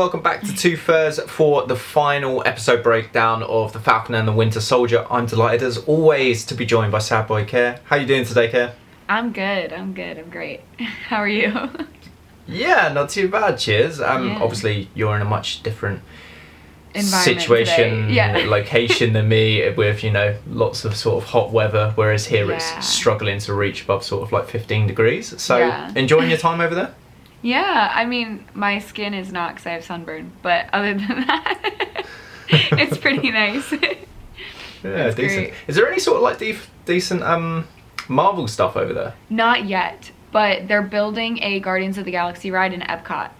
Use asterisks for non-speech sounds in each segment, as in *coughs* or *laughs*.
welcome back to Two Furs for the final episode breakdown of The Falcon and the Winter Soldier. I'm delighted as always to be joined by Sad Boy Care. How are you doing today, Care? I'm good. I'm good. I'm great. *laughs* How are you? Yeah, not too bad. Cheers. Um, Yeah. obviously you're in a much different Environment situation. *laughs* Yeah. location than me, with you know lots of sort of hot weather. Whereas here Yeah. it's struggling to reach above sort of like 15 degrees. So enjoying your time over there. Yeah. I mean, my skin is not because I have sunburn, but other *laughs* than that, it's pretty *laughs* nice. Yeah, That's decent. great. Is there any sort of like def- decent um Marvel stuff over there? not yet, but they're building a Guardians of the Galaxy ride in Epcot.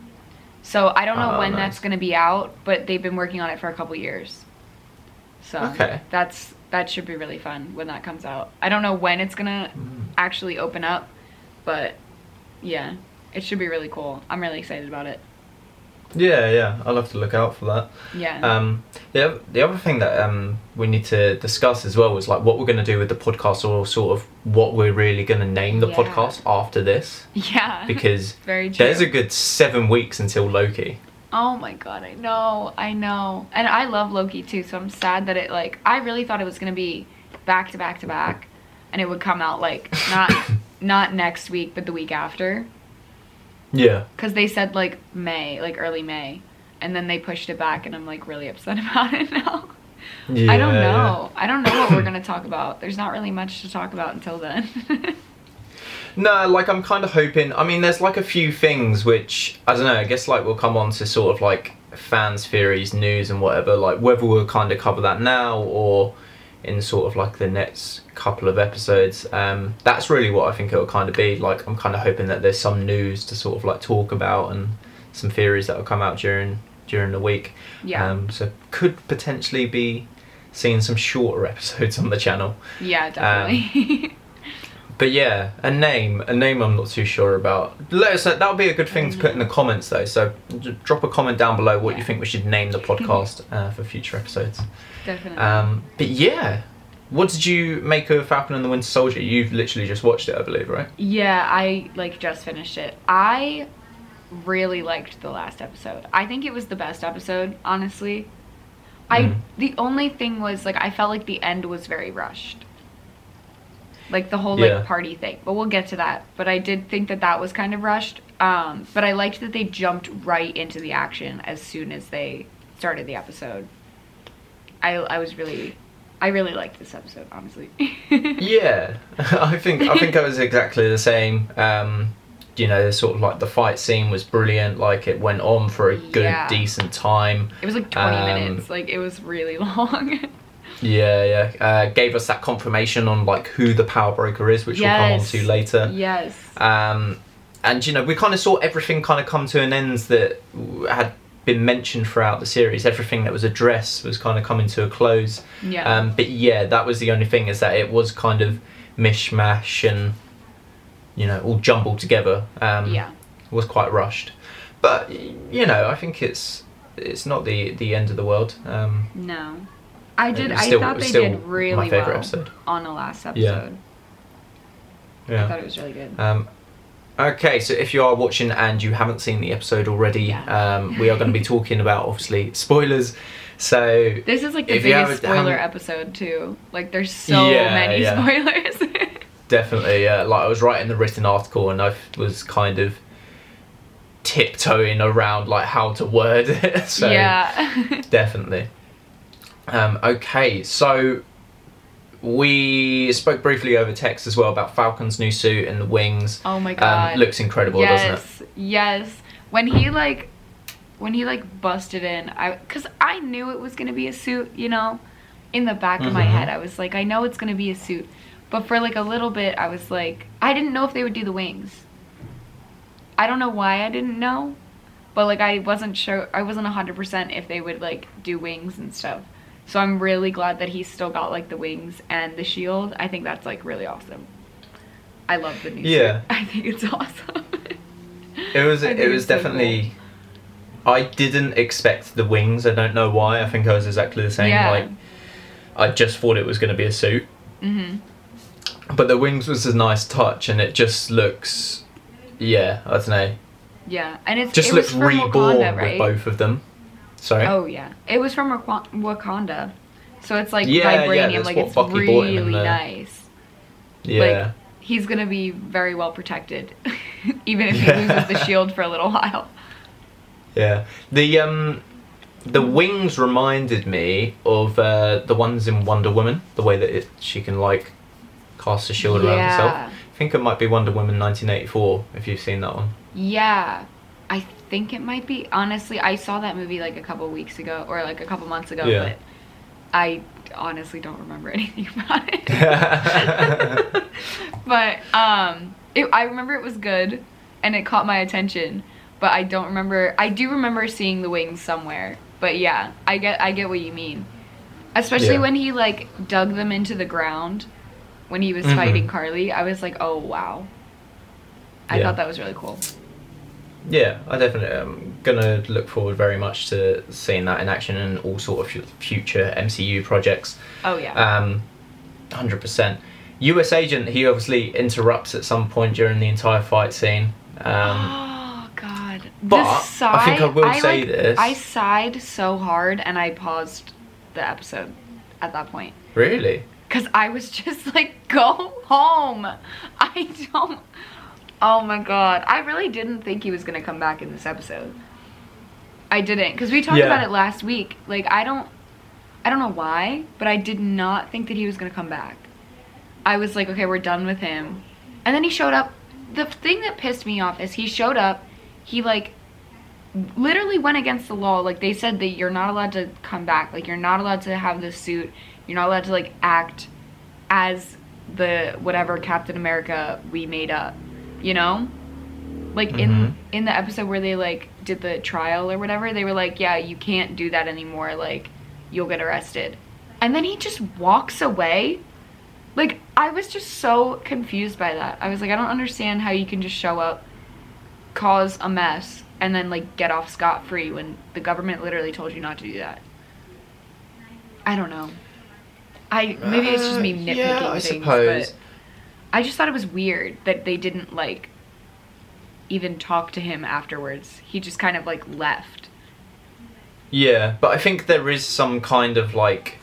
So I don't know Oh, when nice. that's going to be out, but they've been working on it for a couple years. So Okay. that's that should be really fun when that comes out. I don't know when it's gonna Mm. actually open up, but yeah, it should be really cool. I'm really excited about it. Yeah, yeah. I'll have to look out for that. Yeah. Um, the the other thing that um we need to discuss as well is like what we're going to do with the podcast, or sort of what we're really going to name the Yeah. podcast after this, *laughs* yeah. because *laughs* there's a good seven weeks until Loki. Oh my god, I know, I know. And I love Loki too, so I'm sad that it like I really thought it was gonna be back to back to back and it would come out like not *laughs* not next week but the week after. Yeah. Cause they said like May, like early May. And then they pushed it back and I'm like really upset *laughs* about it now. Yeah. I don't yeah. know. I don't know what we're *coughs* gonna talk about. There's not really much to talk about until then. *laughs* No, like I'm kind of hoping. I mean, there's like a few things which I don't know. I guess like we'll come on to sort of like fans' theories, news, and whatever. Like whether we'll kind of cover that now or in sort of like the next couple of episodes. Um, that's really what I think it'll kind of be. Like I'm kind of hoping that there's some news to sort of like talk about and some theories that will come out during during the week. yeah. Um, so could potentially be seeing some shorter *laughs* episodes on the channel. yeah, definitely. But yeah, a name, a name I'm not too sure about. Let us know, that would be a good thing to put in the comments though. So drop a comment down below what you think we should name the podcast uh, for future episodes. definitely. Um, but yeah, what did you make of Falcon and the Winter Soldier? You've literally just watched it, I believe, right? Yeah, I like just finished it. I really liked the last episode. I think it was the best episode, honestly. I Mhm. the only thing was like I felt like the end was very rushed. Like the whole Yeah. like party thing. But we'll get to that. But I did think that that was kind of rushed. Um but I liked that they jumped right into the action as soon as they started the episode. I I was really I really liked this episode, honestly. *laughs* Yeah, *laughs* I think I think I was exactly the same. Um, you know, sort of like the fight scene was brilliant. Like it went on for a good, Yeah. decent time. It was like 20 Um, minutes. Like it was really *laughs* long. Yeah, yeah. Uh, gave us that confirmation on like who the power broker is, which we'll come on to later. yes. Um, and you know, we kind of saw everything kind of come to an end that had been mentioned throughout the series. Everything that was addressed was kind of coming to a close. Yeah. Um, but yeah, that was the only thing is that it was kind of mishmash and you know all jumbled together. Um, yeah. was quite rushed. But you know, I think it's it's not the the end of the world. Um, No. I did. I still- thought they still did really my favorite well episode. on the last episode. I yeah. I thought it was really good. Um, okay, so if you are watching and you haven't seen the episode already, Yeah. um, we are going to be talking about obviously spoilers. So this is like the biggest haven't- spoiler haven't- episode too. Like there's so Yeah, many yeah. spoilers. *laughs* definitely, yeah. like I was writing the written article and I was kind of tiptoeing around like how to word *laughs* it. so yeah. *laughs* definitely. Um, okay, so we spoke briefly over text as well about Falcon's new suit and the wings. oh my god. Um, looks incredible, doesn't it? yes. Yes. When he like when he like busted in, I cuz I knew it was going to be a suit, you know. In the back of my Mhm. head, I was like I know it's going to be a suit. But for like a little bit, I was like I didn't know if they would do the wings. I don't know why I didn't know. But like I wasn't sure I wasn't 100% if they would like do wings and stuff. So I'm really glad that he's still got like the wings and the shield. I think that's like really awesome. I love the new Yeah. suit. *laughs* I think it's awesome. It was *laughs* it was it's so definitely. I didn't expect the wings. I don't know why. I think I was exactly the same. Yeah. Like, I just thought it was going to be a suit, hmm but the wings was a nice touch, and it just looks, yeah, I don't know. Yeah, and it's Just it looks reborn Wakanda, right? with both of them. Sorry. Oh yeah, it was from Wakanda, so it's like Yeah, yeah, vibranium. that's like what it's Bucky really nice. yeah. He's gonna be very well protected, *laughs* even if he loses the shield *laughs* for a little while. Yeah. The um the wings reminded me of uh, the ones in Wonder Woman, the way that it, she can like cast a shield around herself. I think it might be Wonder Woman 1984 if you've seen that one. Yeah, I think it might be. Honestly, I saw that movie like a couple weeks ago or like a couple months ago, Yeah. but I honestly don't remember *laughs* anything about it. *laughs* but um, it, I remember it was good, and it caught my attention. But I don't remember. I do remember seeing the wings somewhere. But yeah, I get I get what you mean. Especially Yeah. when he like dug them into the ground when he was Mhm. fighting Karli. I was like, oh wow. I Yeah. thought that was really cool. Yeah, I definitely am gonna look forward very much to seeing that in action and all sort of future MCU projects. Oh yeah. Um, hundred percent. U.S. agent. He obviously interrupts at some point during the entire fight scene. Um, *gasps* oh God. but I think I will say like, this. I sighed so hard and I paused the episode at that point really? because I was just like, go home. *laughs* I don't. Oh my God. I really didn't think he was gonna come back in this episode. I didn't because we talked Yeah. about it last week. Like I don't. I don't know why, but I did not think that he was gonna come back. I was like, okay, we're done with him. And then he showed up. The thing that pissed me off is he showed up. He like literally went against the law. Like they said that you're not allowed to come back. Like you're not allowed to have this suit. You're not allowed to like act as the whatever Captain America we made up. You know? Like in Mhm. in the episode where they like did the trial or whatever, they were like, "Yeah, you can't do that anymore. Like you'll get arrested." And then he just walks away. Like I was just so confused by that. I was like, I don't understand how you can just show up, cause a mess, and then like get off scot free when the government literally told you not to do that. I don't know. I maybe it's just me Uh, nitpicking yeah, I things, suppose. I just thought it was weird that they didn't like even talk to him afterwards. He just kind of like left. Yeah, but I think there is some kind of like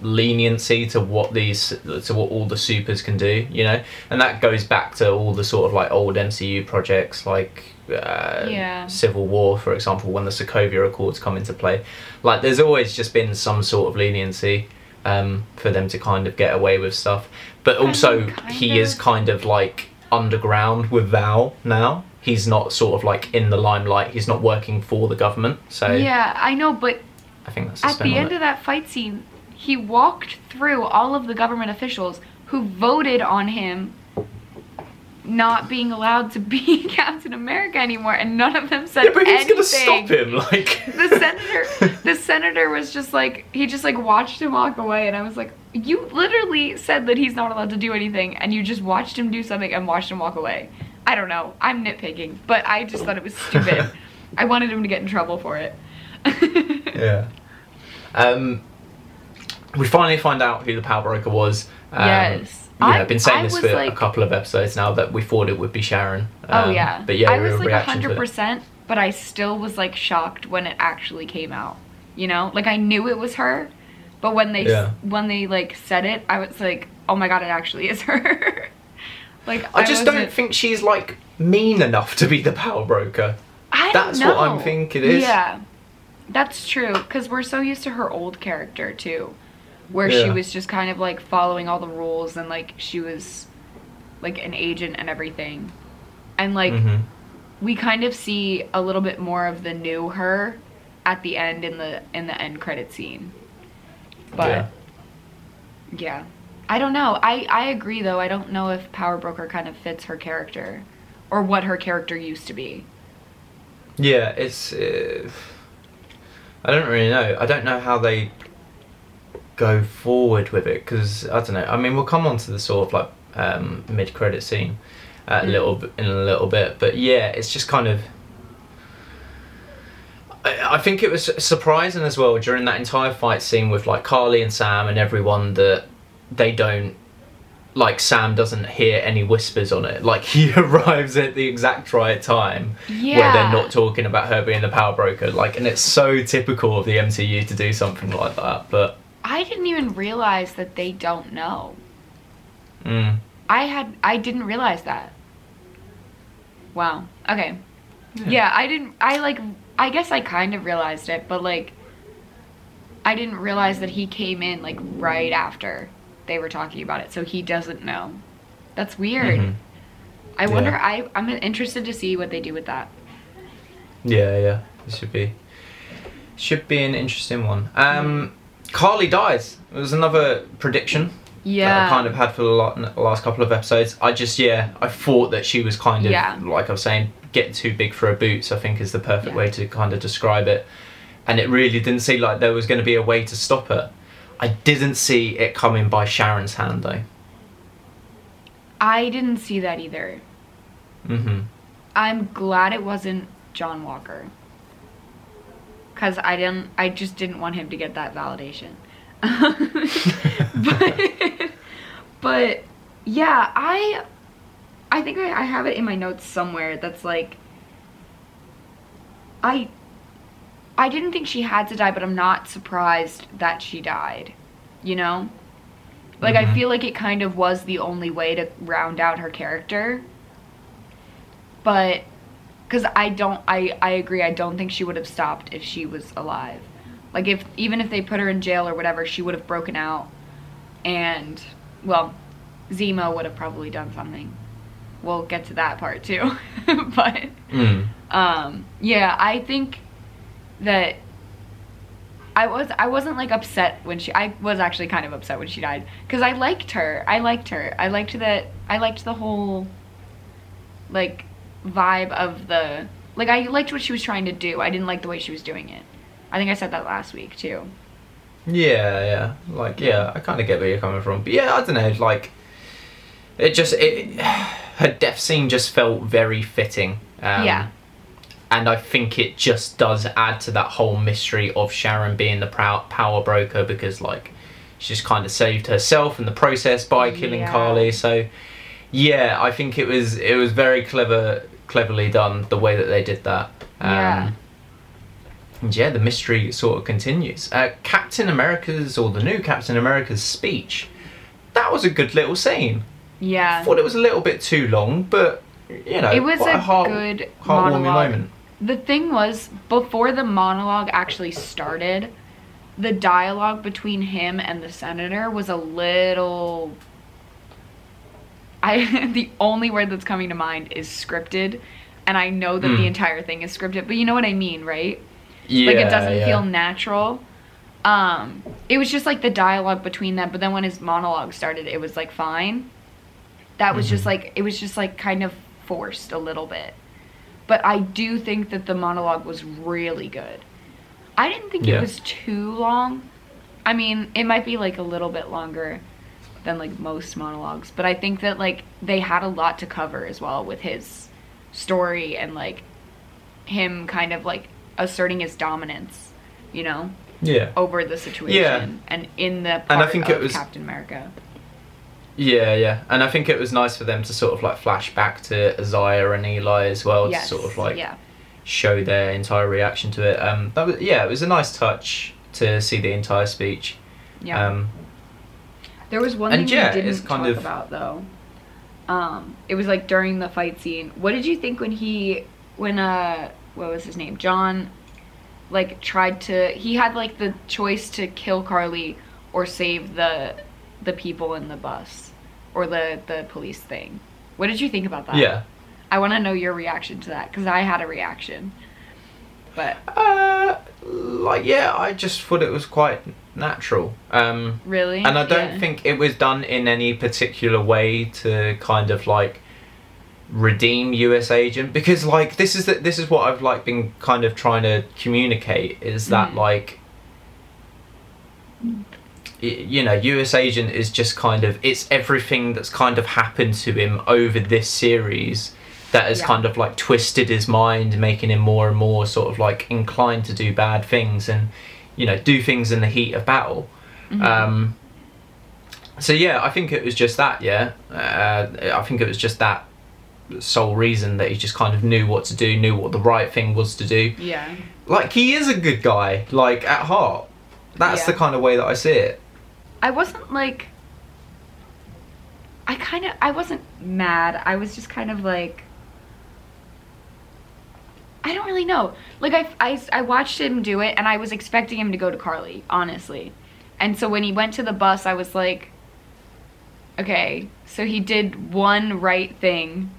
leniency to what these to what all the supers can do, you know, and that goes back to all the sort of like old MCU projects like uh, Yeah. Civil War, for example, when the Sokovia Accords come into play. Like, there's always just been some sort of leniency um, for them to kind of get away with stuff, but also he is kind of like underground with Val now. He's not sort of like in the limelight. He's not working for the government, so Yeah, I know, but I think that's the at the end of that fight scene, he walked through all of the government officials who voted on him not being allowed to be *laughs* Captain America anymore, and none of them said Yeah, but who's anything. gonna stop him? Like the senator the senator was just like he just like watched him walk away and i was like you literally said that he's not allowed to do anything and you just watched him do something and watched him walk away i don't know i'm nitpicking but i just thought it was stupid *laughs* i wanted him to get in trouble for it *laughs* yeah. Um, we finally find out who the power broker was. Um, Yes. Yeah, I- I've been saying I this for a couple of episodes now that we thought it would be Sharon. oh Um, yeah But yeah, i was like it. 100% but i still was like shocked when it actually came out you know like i knew it was her but when they Yeah. when they like said it i was like oh my god it actually is *laughs* her like I just don't think she's like mean enough to be the power broker. I That's don't know. what I'm thinking it is. Yeah, that's true. Because we're so used to her old character too, where she was just kind of like following all the rules and like she was like an agent and everything, and like Mhm. we kind of see a little bit more of the new her at the end in the in the end credit scene. But Yeah. yeah. I don't know. I I agree though. I don't know if Power Broker kind of fits her character or what her character used to be. Yeah, it's. Uh, I don't really know. I don't know how they go forward with it because I don't know. I mean, we'll come on to the sort of like um, mid-credit scene uh, a Mm. little bit in a little bit, but yeah, it's just kind of. I I think it was surprising as well during that entire fight scene with like Karli and Sam and everyone that they don't like Sam doesn't hear any whispers on it. Like *laughs* he arrives at the exact right time Yeah. where they're not talking about her being the power broker. Like, and it's so typical of the MCU to do something like that. But I didn't even realize that they don't know. mm, I had I didn't realize that. Wow. Okay. Yeah. I didn't I like I guess I kind of realized it, but like I didn't realize that he came in like right after they were talking about it. So he doesn't know. That's weird. mhm. I wonder Yeah. I I'm interested to see what they do with that. yeah, yeah, it should be should be an interesting one. Um, Karli dies. It was another prediction. that Yeah. I kind of had for the last couple of episodes. I just, yeah, I thought that she was kind of, Yeah. like I was saying, getting too big for her boots, I think is the perfect Yeah. way to kind of describe it. And it really didn't seem like there was going to be a way to stop her. I didn't see it coming by Sharon's hand, though. I didn't see that either. hmm I'm glad it wasn't John Walker. Cause I didn't I just didn't want him to get that validation. *laughs* *laughs* but but yeah, I I think I, I have it in my notes somewhere that's like I I didn't think she had to die, but I'm not surprised that she died. You know? Like I Mhm. feel like it kind of was the only way to round out her character but because I don't, I I agree. I don't think she would have stopped if she was alive. Like if even if they put her in jail or whatever, she would have broken out, and well, Zemo would have probably done something. We'll get to that part too, *laughs* but Mm. um, yeah, I think that I was I wasn't like upset when she I was actually kind of upset when she died because I liked her. I liked her. I liked that I liked the whole like vibe of the like I liked what she was trying to do. I didn't like the way she was doing it. I think I said that last week too. Yeah, yeah. Like, yeah, I kind of get where you're coming from. But yeah, I don't know. Like, it just, it, *sighs* her death scene just felt very fitting. Um, Yeah. And I think it just does add to that whole mystery of Sharon being the prow- power broker because, like, she just kind of saved herself in the process by killing Yeah. Karli. So, yeah, I think it was it was very clever, cleverly done the way that they did that. Um, Yeah. and yeah, the mystery sort of continues. Uh, Captain America's or the new Captain America's speech, that was a good little scene. Yeah. Thought it was a little bit too long, but you know, It was quite a heart, good heartwarming monologue. moment. The thing was, before the monologue actually started, the dialogue between him and the senator was a little. I *laughs* the only word that's coming to mind is scripted, and I know that the Mm. entire thing is scripted, but you know what I mean, right? Yeah, like it doesn't yeah. feel natural. Um, it was just like the dialogue between them, but then when his monologue started, it was like fine. That was just Mhm. like it was just like kind of forced a little bit. But I do think that the monologue was really good. I didn't think Yeah. it was too long. I mean, it might be like a little bit longer than like most monologues, but I think that like they had a lot to cover as well with his story and like him kind of like asserting his dominance, you know, Yeah, over the situation Yeah. and in the part And I think it of was- Captain America. yeah, yeah. And I think it was nice for them to sort of like flash back to Isaiah and Eli as well yes. to sort of like yeah. show their entire reaction to it. Um, that was yeah, it was a nice touch to see the entire speech. Yeah. Um, There was one And thing yeah, we didn't talk of- about though. Um, it was like during the fight scene. What did you think when he, when uh, what was his name, John, like tried to? He had like the choice to kill Karli or save the, the people in the bus, or the the police thing. What did you think about that? yeah. I want to know your reaction to that because I had a reaction. But Uh, like yeah, I just thought it was quite natural. Um, really, and I don't Yeah. think it was done in any particular way to kind of like redeem US Agent because like this is the, this is what I've like been kind of trying to communicate is that Mhm. like you know US Agent is just kind of it's everything that's kind of happened to him over this series that has Yeah. kind of like twisted his mind making him more and more sort of like inclined to do bad things and you know do things in the heat of battle Mhm. um, so yeah, I think it was just that. Yeah, uh, I think it was just that sole reason that he just kind of knew what to do, knew what the right thing was to do. Yeah. Like he is a good guy, like at heart. That's Yeah. the kind of way that I see it. I wasn't like. I kind of. I wasn't mad. I was just kind of like. I don't really know. Like, I, I, I watched him do it, and I was expecting him to go to Karli, honestly. And so when he went to the bus, I was like, okay, so he did one right thing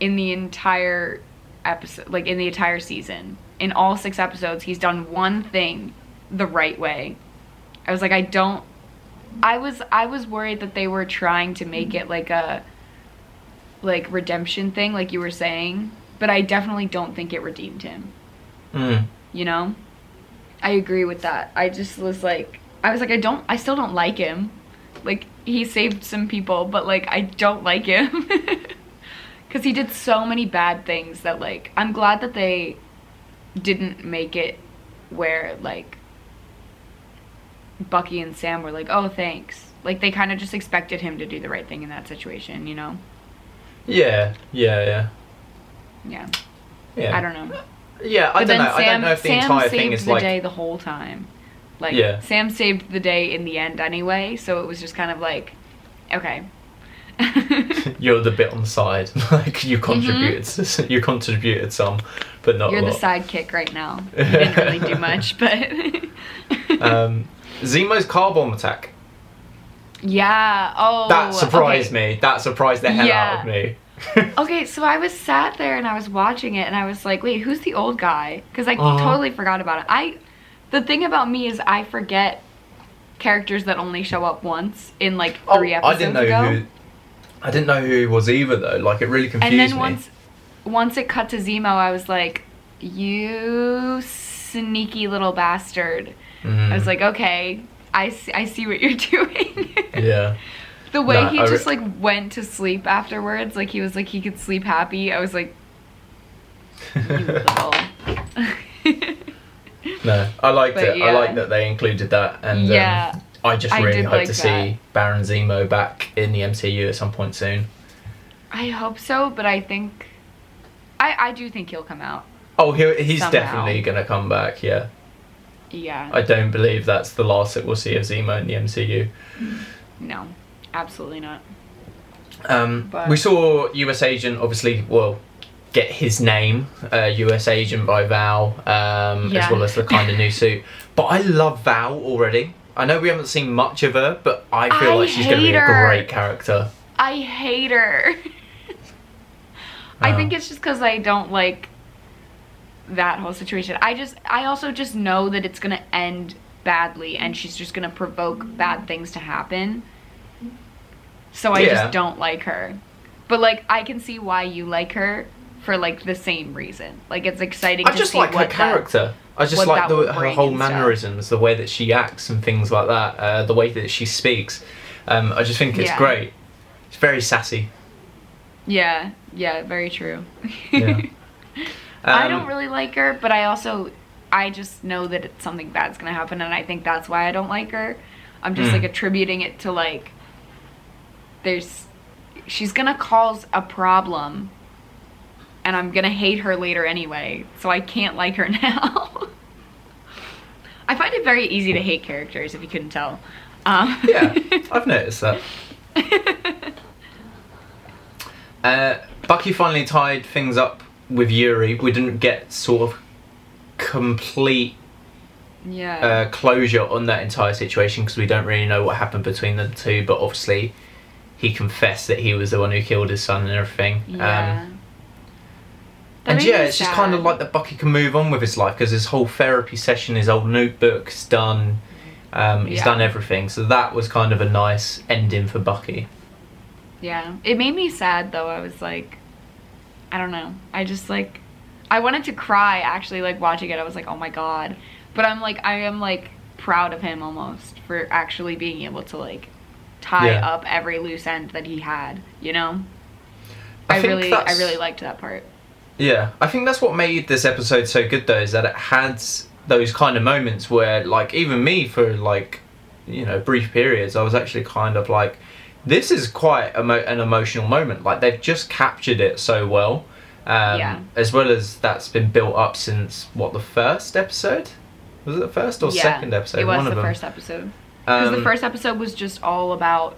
in the entire episode, like in the entire season. In all six episodes, he's done one thing the right way. I was like, I don't. I was I was worried that they were trying to make it like a like redemption thing, like you were saying, but I definitely don't think it redeemed him. Mm. You know, I agree with that. I just was like, I was like, I don't, I still don't like him. Like he saved some people, but like I don't like him *laughs* because he did so many bad things that like I'm glad that they didn't make it where like Bucky and Sam were like, oh thanks. Like they kind of just expected him to do the right thing in that situation, you know? Yeah, yeah, yeah, Yeah. yeah. I don't know. Yeah, I But don't then know. I don't know if the Sam entire saved thing is the like. day the whole time. Like Yeah. Sam saved the day in the end anyway, so it was just kind of like, okay. *laughs* You're the bit on the side, *laughs* like you contributed, you contributed some, but not Mm-hmm. You're a the sidekick right now. *laughs* You didn't really do much, but um, Zemo's car bomb attack. yeah. Oh, That surprised okay. me. That surprised the hell out of me. *laughs* Okay, so I was sat there and I was watching it and I was like, wait, who's the old guy? Because I Uh-huh. totally forgot about it. I, the thing about me is I forget characters that only show up once in like Oh, three I didn't know ago. who. I didn't know who he was either though. Like it really confused me. and then me. once once it cut to Zemo, I was like, "You sneaky little bastard!" Mm, I was like, "Okay, I see, I see what you're *laughs* doing." yeah. The way No, he I re- just like went to sleep afterwards, like he was like he could sleep happy. I was like, "You little." No, I liked But it. I like that they included that, and Yeah, um, I just really did hope like to that. see Baron Zemo back in the MCU at some point soon. I hope so, but I think, I I do think he'll come out. Oh, he, he's Somehow. definitely gonna come back. Yeah, Yeah. I don't believe that's the last that we'll see of Zemo in the MCU. no, absolutely not. Um, But- we saw U.S. Agent obviously well get his name, uh, U.S. Agent by Val, um, Yeah. as well as the kind of new suit. But I love Val already. I know we haven't seen much of her, but I feel I like she's going to be a great character. I hate her. *laughs* I think it's just because I don't like that whole situation. I just, I also just know that it's gonna end badly, and she's just gonna provoke bad things to happen. So I Yeah. just don't like her. But like, I can see why you like her for like the same reason. Like, it's exciting. I just like her what that- character. I just like the, her whole mannerisms, the way that she acts and things like that, uh, the way that she speaks. Um, I just think it's Yeah. great. It's very sassy. yeah, yeah, very true. Yeah. *laughs* I Um, don't really like her, but I also I just know that it's something bad's gonna happen, and I think that's why I don't like her. I'm just Mm. like attributing it to like there's she's gonna cause a problem, and I'm gonna hate her later anyway, so I can't like her *laughs* now. I find it very easy to hate characters, if you couldn't tell. Um, Yeah, *laughs* I've noticed that. Uh, Bucky finally tied things up with Yuri. We didn't get sort of complete yeah. uh, closure on that entire situation because we don't really know what happened between the two. But obviously, he confessed that he was the one who killed his son and everything. yeah. Um, and yeah, it's just kind of like that Bucky can move on with his life because his whole therapy session, his old notebook's done. Um, he's Yeah. done everything, so that was kind of a nice ending for Bucky. Yeah. It made me sad though. I was like I don't know. I just like I wanted to cry actually like watching it. I was like, "Oh my god." But I'm like I am like proud of him almost for actually being able to like tie Yeah. up every loose end that he had, you know? I I, really I really liked that part. Yeah, I think that's what made this episode so good though, is that it had those kind of moments where, like, even me for like you know brief periods, I was actually kind of like, this is quite emo- an emotional moment. Like they've just captured it so well. Um, Yeah. As well as that's been built up since what the first episode was it the first or yeah, second episode? It was One the of them. first episode. Because Um, the first episode was just all about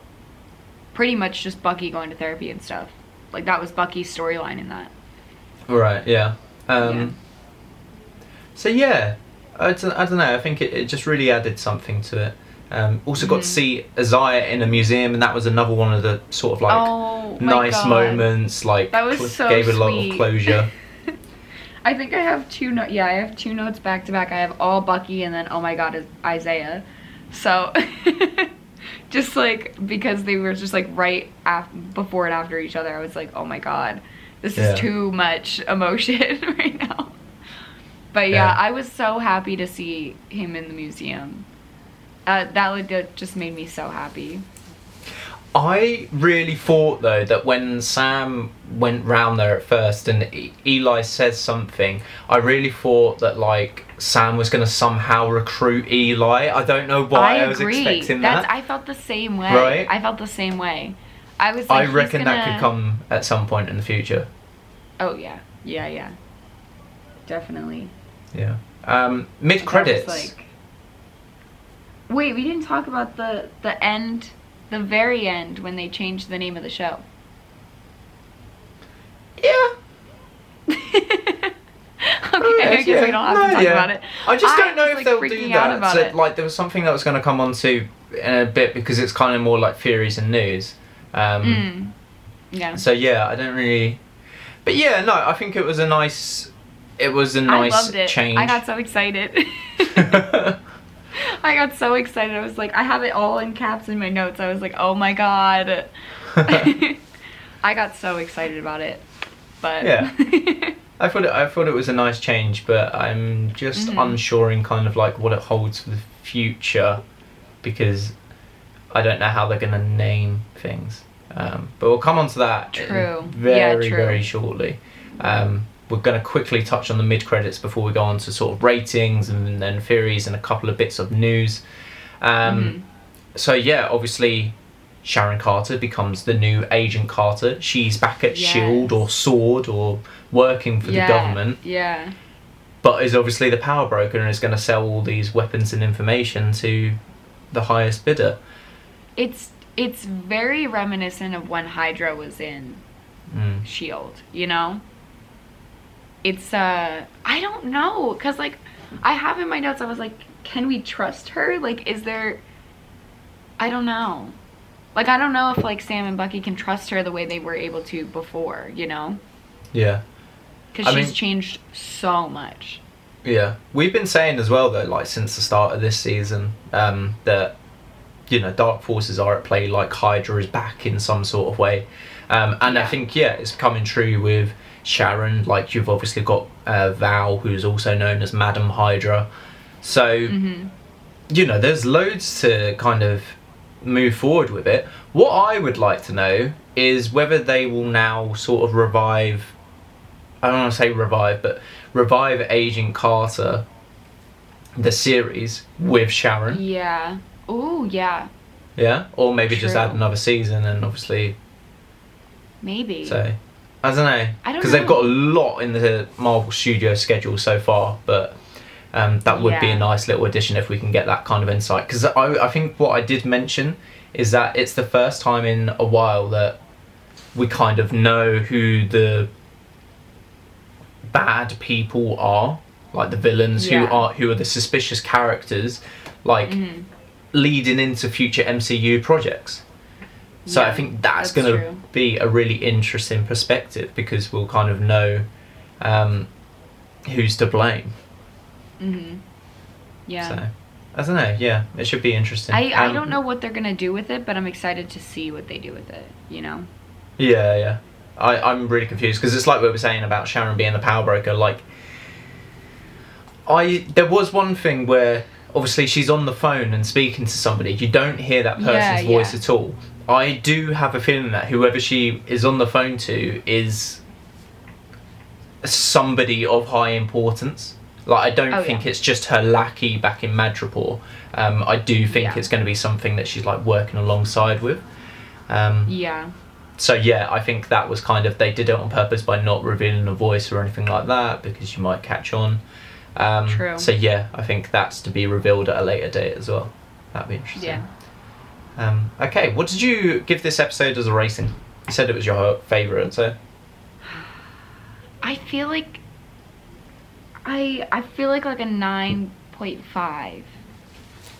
pretty much just Bucky going to therapy and stuff. Like that was Bucky's storyline in that. Right. Yeah. Um, Yeah. So yeah, I don't, I don't know. I think it, it just really added something to it. Um, also got to Mhm. see Isaiah in a museum, and that was another one of the sort of like oh, nice moments. Like That was cl- so gave it a lot of sweet. closure. *laughs* I think I have two no- yeah, I have two notes back to back. I have all Bucky and then oh my god Isaiah. So *laughs* just like because they were just like right af- before and after each other, I was like, "Oh my god. This Yeah. is too much *laughs* emotion *laughs* right now." But yeah, Yeah. I was so happy to see him in the museum. Uh, that that just made me so happy. I really thought though that when Sam went round there at first and E- Eli says something, I really thought that like Sam was going to somehow recruit Eli. I don't know why I, was expecting That's that. I felt the same way. Right? I felt the same way. I was like, I reckon that gonna- could come at some point in the future. Oh yeah, yeah, yeah, definitely. Yeah. Um, Mid credits. Like, wait, we didn't talk about the the end, the very end when they changed the name of the show. yeah. *laughs* *laughs* okay, I guess we don't have No, to talk yeah. about it. I just don't know was, if like, they'll do that. about So, it. like, there was something that was going to come on to in a bit because it's kind of more like theories and news. Um, Mm. Yeah. So yeah, I don't really. But yeah, no, I think it was a nice. It was a nice I loved it. change. I got so excited. *laughs* *laughs* I got so excited. I was like, I have it all in caps in my notes. I was like, oh my god. I got so excited about it. But Yeah. I thought it, I thought it was a nice change, but I'm just Mhm. unsure in kind of like what it holds for the future, because I don't know how they're gonna name things. Um, but we'll come on to that True. very Yeah, true. very shortly. Um, we're going to quickly touch on the mid credits before we go on to sort of ratings and then theories and a couple of bits of news. Um, Mhm. So yeah, obviously. Sharon Carter becomes the new Agent Carter. She's back at Yes. Shield or Sword or working for yeah, the government, Yeah. but is obviously the power broker and is going to sell all these weapons and information to the highest bidder. It's it's very reminiscent of when Hydra was in Mm. Shield, you know? It's uh I don't know cuz like I have in my notes I was like can we trust her? Like is there I don't know. Like I don't know if like Sam and Bucky can trust her the way they were able to before, you know? Yeah. Cuz she's mean- changed so much. Yeah, we've been saying as well though, like since the start of this season, um, that you know dark forces are at play. Like Hydra is back in some sort of way, um, and I think yeah, it's coming true with Sharon. Like you've obviously got uh, Val, who's also known as Madam Hydra. So Mhm. you know, there's loads to kind of move forward with it. What I would like to know is whether they will now sort of revive. I don't want to say revive, but revive Agent Carter, the series with Sharon. Yeah. Oh yeah. Yeah, or maybe just add another season and obviously Maybe. so. I don't know I don't because they've got a lot in the Marvel Studio schedule so far, but um, that would be a nice little addition if we can get that kind of insight. Because I, I think what I did mention is that it's the first time in a while that we kind of know who the bad people are, like the villains who are who are the suspicious characters, like Mhm. leading into future MCU projects. So I think that's, that's going to be a really interesting perspective because we'll kind of know um, who's to blame. Mhm. Yeah. So I don't know. Yeah, it should be interesting. I, I Um, don't know what they're gonna do with it, but I'm excited to see what they do with it. You know. Yeah, yeah. I, I'm really confused because it's like we were saying about Sharon being the power broker. Like, I there was one thing where obviously she's on the phone and speaking to somebody. You don't hear that person's Yeah, voice yeah. at all. I do have a feeling that whoever she is on the phone to is somebody of high importance. Like I don't Oh, think yeah. it's just her lackey back in Madripoor. Um, I do think Yeah. it's going to be something that she's like working alongside with. Um, Yeah. so yeah, I think that was kind of they did it on purpose by not revealing a voice or anything like that because you might catch on. Um, True. So yeah, I think that's to be revealed at a later date as well. That'd be interesting. Yeah. Um, okay, what did you give this episode as a rating? You said it was your favorite, so I feel like I I feel like like a nine point five.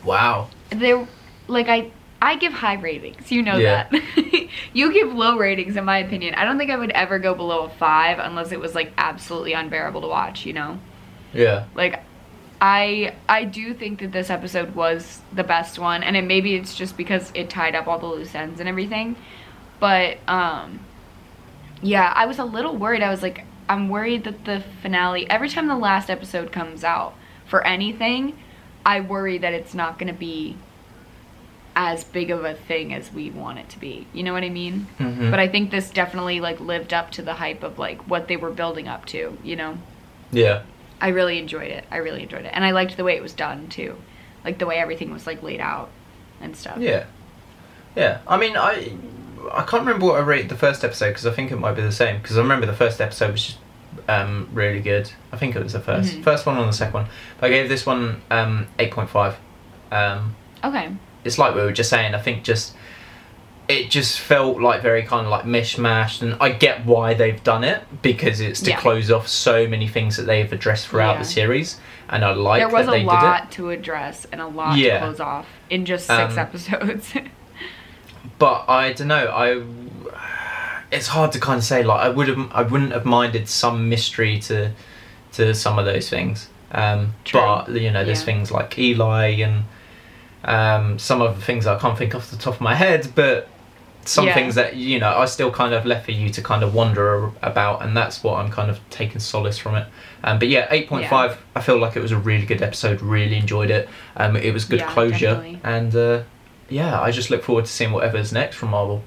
wow. There, like I I give high ratings. You know Yeah. that. *laughs* you give low ratings, in my opinion. I don't think I would ever go below a five unless it was like absolutely unbearable to watch. You know, Yeah. like. I I do think that this episode was the best one, and it maybe it's just because it tied up all the loose ends and everything, but um, yeah, I was a little worried. I was like, I'm worried that the finale, every time the last episode comes out for anything, I worry that it's not going to be as big of a thing as we want it to be. You know what I mean? Mhm. But I think this definitely like lived up to the hype of like what they were building up to, you know? Yeah. I really enjoyed it. I really enjoyed it. And I liked the way it was done too. Like the way everything was like laid out and stuff. Yeah. Yeah. I mean, I I can't remember what I rated the first episode because I think it might be the same because I remember the first episode was just um, really good. I think it was the 1st Mhm. first one or the second one. But I gave this one um, eight point five. Um, Okay. it's like we were just saying. I think just it just felt like very kind of like mishmashed, and I get why they've done it because it's to Yeah. close off so many things that they've addressed throughout Yeah. the series, and I like there was that they a did it. to address and a lot Yeah. to close off in just six Um, episodes. *laughs* but I don't know. I it's hard to kind of say. Like I would have, I wouldn't have minded some mystery to to some of those things. Um, but you know, there's Yeah. things like Eli and um, some of the things I can't think off the top of my head, but some Yeah. things that you know I still kind of left for you to kind of wonder about, and that's what I'm kind of taking solace from it. Um, but yeah, eight point five. I feel like it was a really good episode. Really enjoyed it. Um, it was good Yeah, closure, definitely. and uh, yeah, I just look forward to seeing whatever's next from Marvel,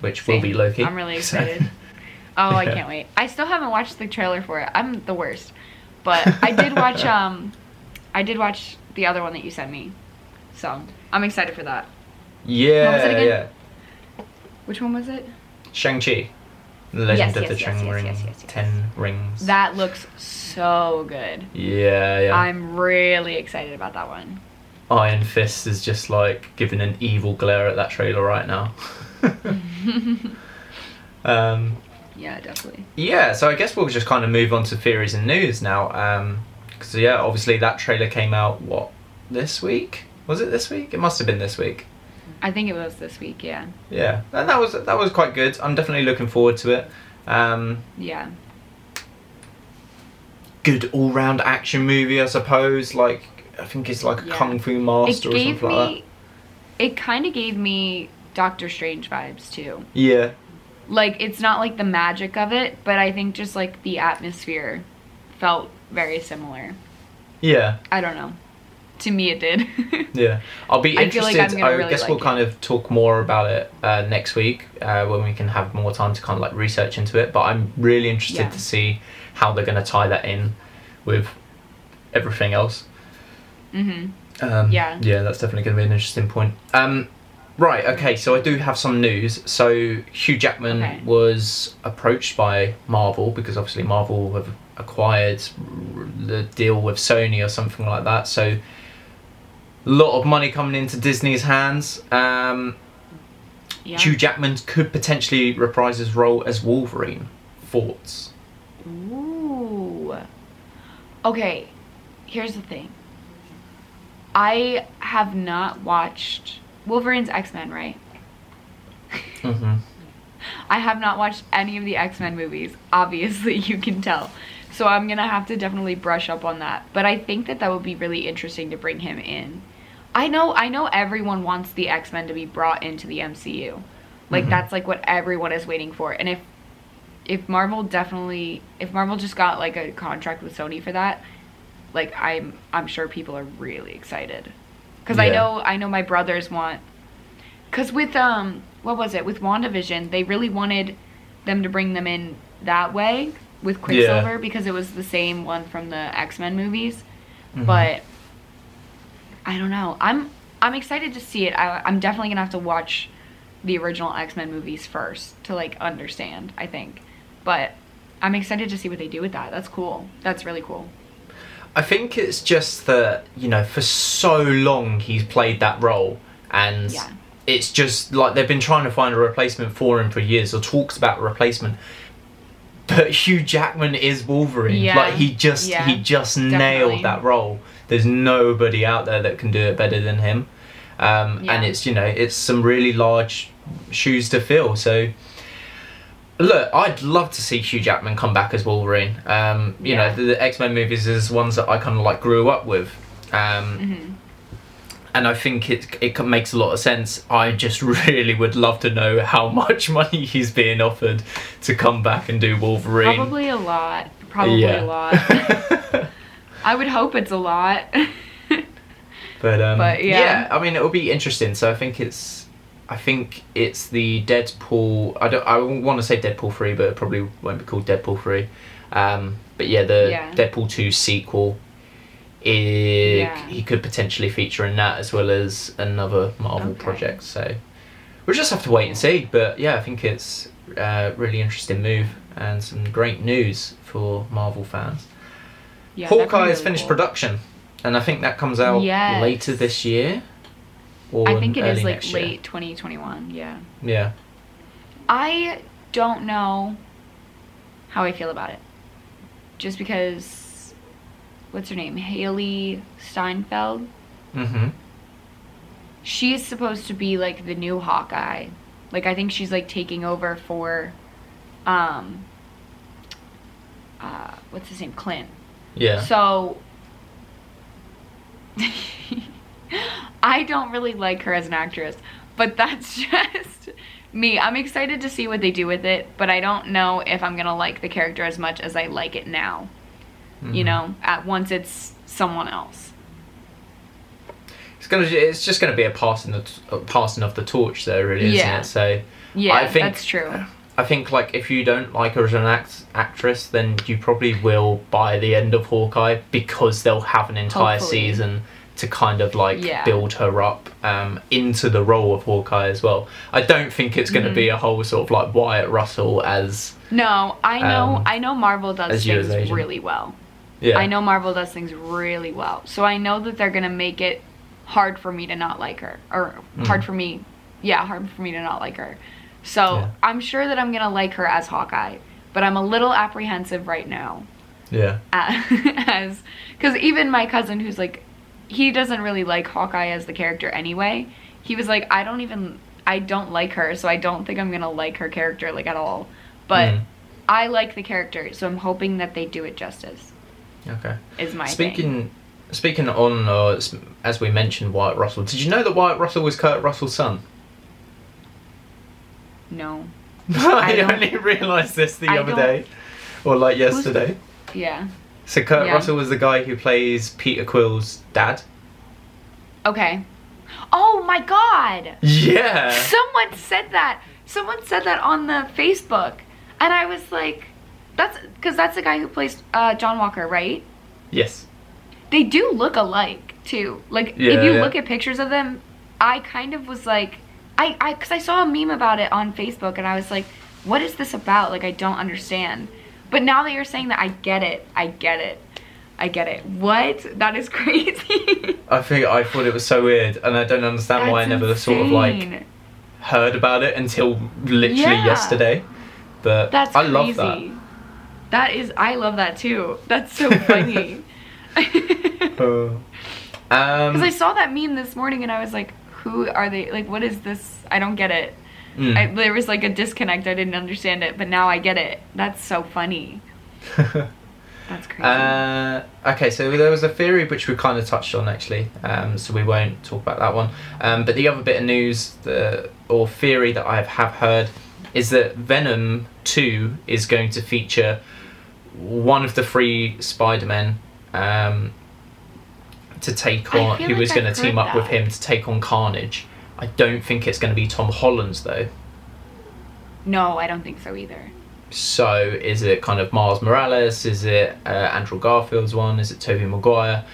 which will be Loki. I'm really So- excited. *laughs* Oh, I can't wait. I still haven't watched the trailer for it. I'm the worst. But I did watch *laughs* um I did watch the other one that you sent me. So, I'm excited for that. yeah, What was it again? yeah. Which one was it? Shang Chi, the Legend Yes, of yes, the Ten yes, Ring, yes, yes, yes. Ten Rings. That looks so good. Yeah, yeah. I'm really excited about that one. Iron Fist is just like giving an evil glare at that trailer right now. *laughs* um, Yeah, definitely. yeah, so I guess we'll just kind of move on to theories and news now. Because yeah, obviously that trailer came out what this week? Was it this week? It must have been this week. I think it was this week, yeah. Yeah, and that was that was quite good. I'm definitely looking forward to it. Um, Yeah. good all round action movie, I suppose. Like I think it's like a Yeah. kung fu It master or something like that. me it kind of gave me Doctor Strange vibes too. Yeah, like it's not like the magic of it, but I think just like the atmosphere felt very similar. yeah, I don't know. To me, it did. *laughs* yeah. I'll be I feel like interested. I really guess like we'll it. kind of talk more about it uh, next week uh, when we can have more time to kind of like research into it. But I'm really interested Yeah. to see how they're going to tie that in with everything else. Hmm Um, Yeah. Yeah, that's definitely going to be an interesting point. Um, right, okay, so I do have some news. So Hugh Jackman Okay. was approached by Marvel because obviously Marvel have acquired the deal with Sony or something like that. So a lot of money coming into Disney's hands. Um, Yeah. Hugh Jackman could potentially reprise his role as Wolverine. Thoughts? Ooh. Okay, here's the thing. I have not watched Wolverine's X Men, right? hmm I have not watched any of the X Men movies. Obviously, *laughs* you can tell. So I'm gonna have to definitely brush up on that. But I think that that would be really interesting to bring him in. I know, I know, everyone wants the X Men to be brought into the MCU. Like Mhm. that's like what everyone is waiting for. And if if Marvel definitely, if Marvel just got like a contract with Sony for that, like I'm I'm sure people are really excited. Cuz I know I know my brothers want cuz with um what was it? With WandaVision, they really wanted them to bring them in that way. with Quicksilver because it was the same one from the X Men movies. Mhm. But I don't know. I'm I'm excited to see it. I, I'm definitely gonna have to watch the original X Men movies first to like understand. I think, but I'm excited to see what they do with that. That's cool. That's really cool. I think it's just that you know for so long he's played that role, and Yeah. it's just like they've been trying to find a replacement for him for years, or talks about a replacement. But Hugh Jackman is Wolverine. Yeah. Like he just Yeah. he just Definitely. nailed that role. There's nobody out there that can do it better than him. Um. And it's you know it's some really large shoes to fill. So look, I'd love to see Hugh Jackman come back as Wolverine. Um, you Yeah. know the, the X Men movies is ones that I kind of like grew up with. Um, hmm and I think it it makes a lot of sense. I just *laughs* really would love to know how much money he's being offered to come back and do Wolverine. Probably a lot. Probably Yeah. a lot. *laughs* I would hope it's a lot. *laughs* but um, But, yeah. I mean, it will be interesting. So I think it's, I think it's the Deadpool. I don't. I want to say Deadpool three, but it probably won't be called Deadpool three. Um, but yeah, the Yeah. Deadpool two sequel. It, Yeah. He could potentially feature in that as well as another Marvel Okay. project. So we'll just have to wait and see. But yeah, I think it's a really interesting move and some great news for Marvel fans. yeah, Hawkeye has really finished cool. production, and I think that comes out Yes. later this year. Or I think it is like year. late 2021. Yeah. Yeah. I don't know how I feel about it. Just because what's her name? Hailee Steinfeld. Mm-hmm. She's supposed to be like the new Hawkeye. Like I think she's like taking over for um uh what's his name? Clint. Yeah. So *laughs* I don't really like her as an actress, but that's *laughs* just me. I'm excited to see what they do with it, but I don't know if I'm going to like the character as much as I like it now. You Mhm. know, at once it's someone else. It's gonna. It's just gonna be a passing the passing of the torch, though, really, isn't Yeah. it? So Yeah, I think- that's true. I think like if you don't like her as an act- actress, then you probably will by the end of Hawkeye because they'll have an entire Hopefully. season to kind of like Yeah. build her up um, into the role of Hawkeye as well. I don't think it's going to Mhm. be a whole sort of like Wyatt Russell as No, I know Um, I know Marvel does as you as things really well. yeah. I know Marvel does things really well. So I know that they're going to make it hard for me to not like her or Mm. hard for me. Yeah, hard for me to not like her. So, Yeah. I'm sure that I'm going to like her as Hawkeye, but I'm a little apprehensive right now Yeah. *laughs* as cuz even my cousin who's like he doesn't really like Hawkeye as the character anyway. He was like I don't even I don't like her, so I don't think I'm to like her character like at all. But Mm. I like the character, so I'm hoping that they do it justice. Okay. Is my thing. Speaking speaking on uh, as we mentioned Wyatt Russell, did you know that Wyatt Russell was Kurt Russell's son? No. *laughs* I, don't- only realised this the I other don't- day, or like yesterday. Yeah. So Kurt Yeah. Russell was the guy who plays Peter Quill's dad. Okay. Oh my god! Yeah. Someone said that. Someone said that on the Facebook. And I was like, that's because that's the guy who plays uh, John Walker, right? Yes. They do look alike, too. Like, Yeah, if you yeah. look at pictures of them, I kind of was like, I, I, because I saw a meme about it on Facebook and I was like, what is this about? Like, I don't understand. But now that you're saying that, I get it. I get it. I get it. What? That is *laughs* crazy. I think I thought it was so weird, and I don't understand why I That's never sort of like heard about it until literally Yeah. yesterday. But That's I crazy. love that. That is, I love that too. That's so funny. *laughs* *laughs* Because Uh, um, I saw that meme this morning and I was like, who are they? Like, what is this? I don't get it. Mm. I, there was like a disconnect. I didn't understand it, but now I get it. That's so funny. *laughs* That's crazy. Uh, okay, so there was a theory which we kind of touched on actually, um, so we won't talk about that one. Um, but the other bit of news, the or theory that I have heard, is that Venom Two is going to feature one of the three Spider Men um, to take on, who like was going to team up with him to take on Carnage. I don't think it's going to be Tom Holland's though. no, I don't think so either. So is it kind of Miles Morales? Is it uh, Andrew Garfield's one? Is it Tobey Maguire?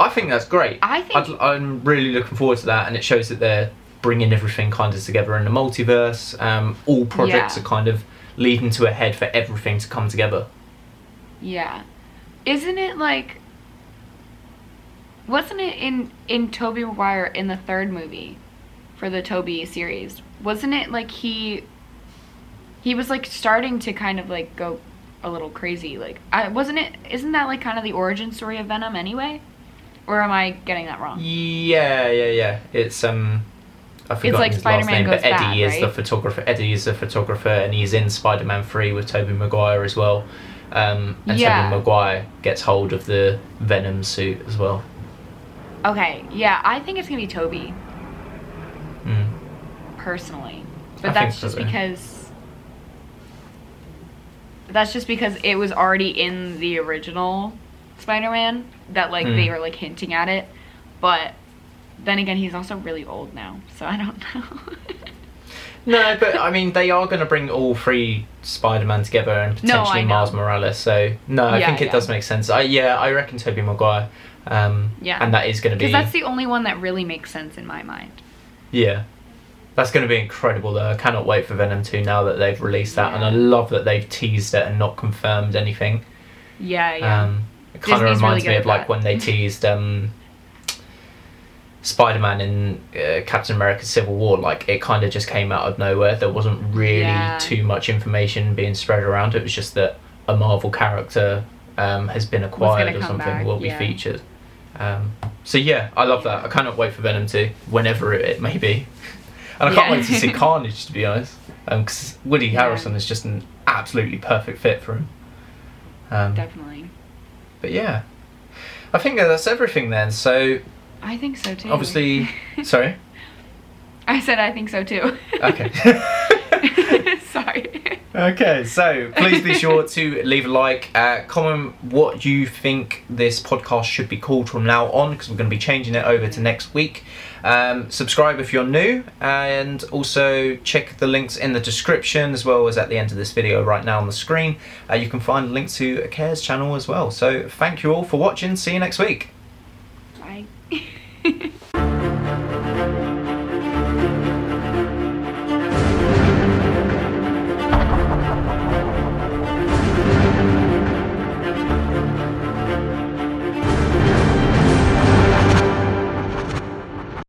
I think that's great. I think I'd, I'm really looking forward to that, and it shows that they're bringing everything kind of together in the multiverse. Um, all projects Yeah. are kind of leading to a head for everything to come together. Yeah. Isn't it like wasn't it in in Tobey Maguire in the third movie for the Tobey series? Wasn't it like he he was like starting to kind of like go a little crazy like I wasn't it isn't that like kind of the origin story of Venom anyway? Or am I getting that wrong? Yeah, yeah, yeah. It's um, I forgot like his last Spider-Man name, but Eddie Bad, is the photographer. Eddie is the photographer, and he's in Spider-Man Three with Tobey Maguire as well. Um, and Yeah. Tobey Maguire gets hold of the Venom suit as well. Okay, yeah, I think it's gonna be Tobey. Personally, but think that's so, just because that's just because it was already in the original Spider-Man that like they Hmm. were like hinting at it, but then again, he's also really old now, so I don't *laughs* know. No, but I mean, they are going to bring all three Spider-Man together and potentially know. Miles Morales. So no, I Yeah, think it yeah. does make sense. I, yeah, I reckon Tobey Maguire. Um, Yeah. and that is going to be Because that's the only one that really makes sense in my mind. Yeah. That's going to be incredible though. I cannot wait for Venom 2 now that they've released that. And I love that they've teased it and not confirmed anything. Yeah, yeah. Um, it kind of reminds really me of like that. when they teased um, Spider Man in uh, Captain America Civil War. Like it kind of just came out of nowhere. There wasn't really Yeah. too much information being spread around. It was just that a Marvel character um, has been acquired or something, back, will be yeah. featured. Um, so yeah, I love that. I cannot wait for Venom 2, whenever it, it may be. And I can't Yeah. wait to see Carnage, to be honest. Because Woody Yeah. Harrelson is just an absolutely perfect fit for him. Um, Definitely. but yeah, I think that's everything then. So I think so too. obviously, *laughs* sorry. I said I think so too. Okay. *laughs* *laughs* Sorry. Okay, so please be sure to leave a like, uh, comment what you think this podcast should be called from now on, because we're going to be changing it over to next week. Um, subscribe if you're new and also check the links in the description as well as at the end of this video right now on the screen. Uh, you can find links to Care's channel as well. So thank you all for watching. See you next week. Bye. *laughs*